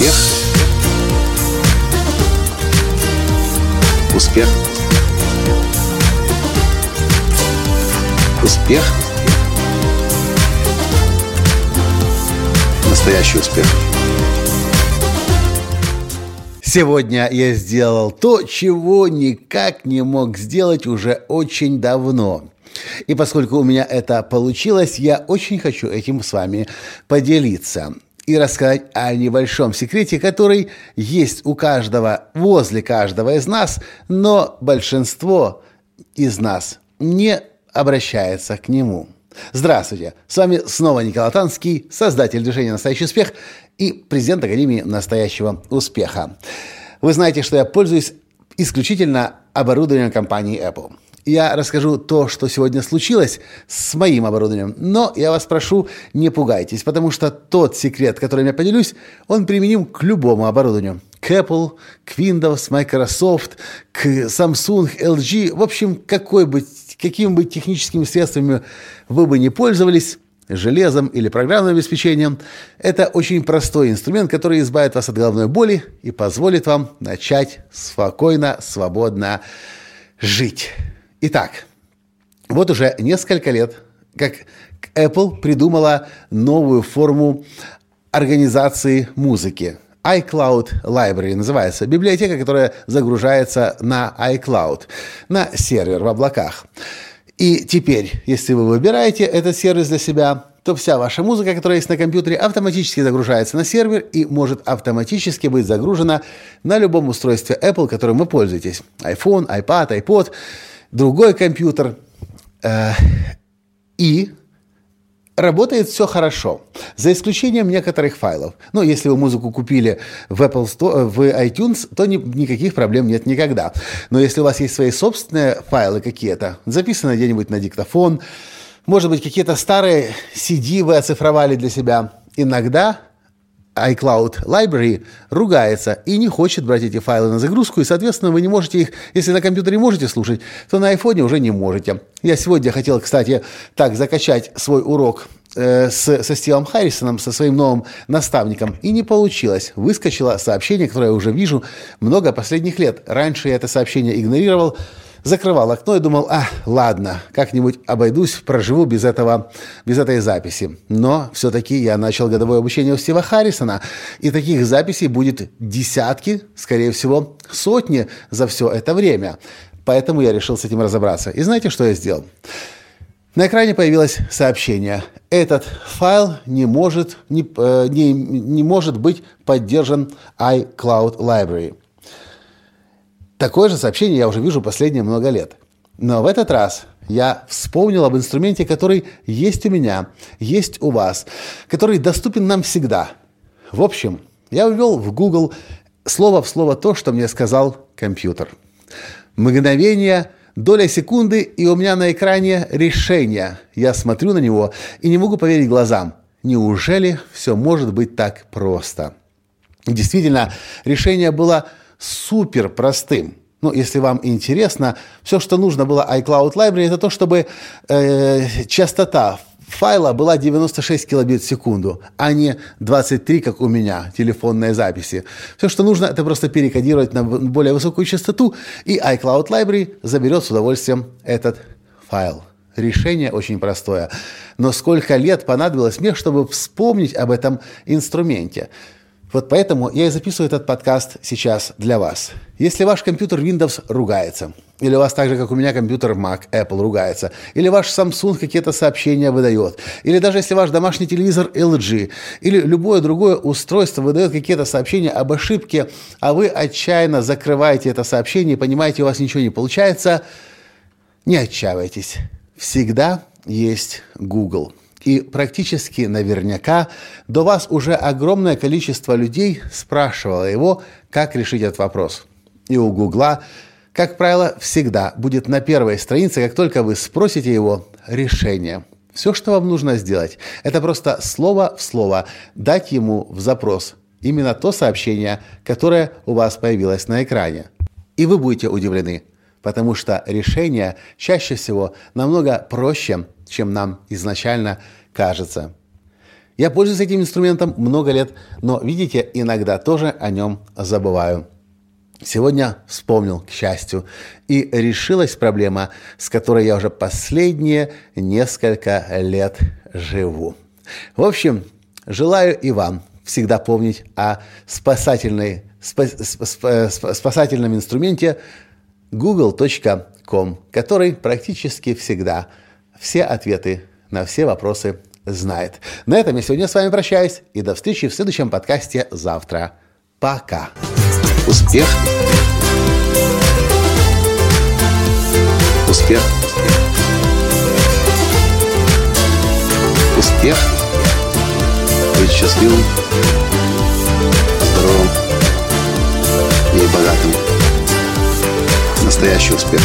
Успех. Успех. Успех. Настоящий успех. Сегодня я сделал то, чего никак не мог сделать уже очень давно. И поскольку у меня это получилось, я очень хочу этим с вами поделиться и рассказать о небольшом секрете, который есть у каждого, возле каждого из нас, но большинство из нас не обращается к нему. Здравствуйте! С вами снова Николай Танский, создатель движения «Настоящий успех» и президент Академии «Настоящего успеха». Вы знаете, что я пользуюсь исключительно оборудованием компании Apple я расскажу то, что сегодня случилось с моим оборудованием. Но я вас прошу, не пугайтесь, потому что тот секрет, которым я поделюсь, он применим к любому оборудованию. К Apple, к Windows, Microsoft, к Samsung, LG. В общем, какой бы, какими бы техническими средствами вы бы не пользовались, железом или программным обеспечением. Это очень простой инструмент, который избавит вас от головной боли и позволит вам начать спокойно, свободно жить. Итак, вот уже несколько лет, как Apple придумала новую форму организации музыки. iCloud Library называется. Библиотека, которая загружается на iCloud, на сервер в облаках. И теперь, если вы выбираете этот сервис для себя, то вся ваша музыка, которая есть на компьютере, автоматически загружается на сервер и может автоматически быть загружена на любом устройстве Apple, которым вы пользуетесь. iPhone, iPad, iPod – другой компьютер. Э, и работает все хорошо, за исключением некоторых файлов. Ну, если вы музыку купили в Apple Store, в iTunes, то ни, никаких проблем нет никогда. Но если у вас есть свои собственные файлы какие-то, записанные где-нибудь на диктофон, может быть, какие-то старые CD вы оцифровали для себя, иногда iCloud Library ругается и не хочет брать эти файлы на загрузку, и, соответственно, вы не можете их, если на компьютере можете слушать, то на iPhone уже не можете. Я сегодня хотел, кстати, так закачать свой урок э, с, со Стивом Харрисоном, со своим новым наставником, и не получилось. Выскочило сообщение, которое я уже вижу много последних лет. Раньше я это сообщение игнорировал, закрывал окно и думал, а, ладно, как-нибудь обойдусь, проживу без, этого, без этой записи. Но все-таки я начал годовое обучение у Стива Харрисона, и таких записей будет десятки, скорее всего, сотни за все это время. Поэтому я решил с этим разобраться. И знаете, что я сделал? На экране появилось сообщение. Этот файл не может, не, э, не, не может быть поддержан iCloud Library. Такое же сообщение я уже вижу последние много лет. Но в этот раз я вспомнил об инструменте, который есть у меня, есть у вас, который доступен нам всегда. В общем, я ввел в Google слово в слово то, что мне сказал компьютер. Мгновение, доля секунды, и у меня на экране решение. Я смотрю на него и не могу поверить глазам. Неужели все может быть так просто? Действительно, решение было супер простым. Ну, если вам интересно, все, что нужно было iCloud Library, это то, чтобы э, частота файла была 96 килобит в секунду, а не 23, как у меня, телефонные записи. Все, что нужно, это просто перекодировать на более высокую частоту, и iCloud Library заберет с удовольствием этот файл. Решение очень простое. Но сколько лет понадобилось мне, чтобы вспомнить об этом инструменте? Вот поэтому я и записываю этот подкаст сейчас для вас. Если ваш компьютер Windows ругается, или у вас так же, как у меня, компьютер Mac, Apple ругается, или ваш Samsung какие-то сообщения выдает, или даже если ваш домашний телевизор LG, или любое другое устройство выдает какие-то сообщения об ошибке, а вы отчаянно закрываете это сообщение и понимаете, у вас ничего не получается, не отчаивайтесь. Всегда есть Google. И практически наверняка до вас уже огромное количество людей спрашивало его, как решить этот вопрос. И у Гугла, как правило, всегда будет на первой странице, как только вы спросите его, решение. Все, что вам нужно сделать, это просто слово в слово дать ему в запрос именно то сообщение, которое у вас появилось на экране. И вы будете удивлены, потому что решение чаще всего намного проще, чем нам изначально кажется. Я пользуюсь этим инструментом много лет, но, видите, иногда тоже о нем забываю. Сегодня вспомнил, к счастью, и решилась проблема, с которой я уже последние несколько лет живу. В общем, желаю и вам всегда помнить о спасательной, спа, спа, спасательном инструменте google.com, который практически всегда все ответы на все вопросы знает. На этом я сегодня с вами прощаюсь и до встречи в следующем подкасте завтра. Пока. Успех. Успех. Успех. Быть счастливым, здоровым и богатым. Настоящий успех.